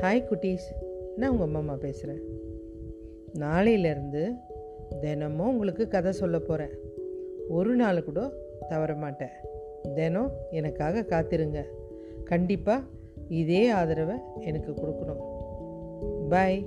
Hi குட்டீஸ் நான் உங்கள் அம்மா பேசுகிறேன் நாளையிலேருந்து தினமும் உங்களுக்கு கதை சொல்ல போகிறேன் ஒரு நாள் கூட தவற மாட்டேன். தினம் எனக்காக காத்திருங்க. கண்டிப்பாக இதே ஆதரவை எனக்கு கொடுக்கணும். பாய்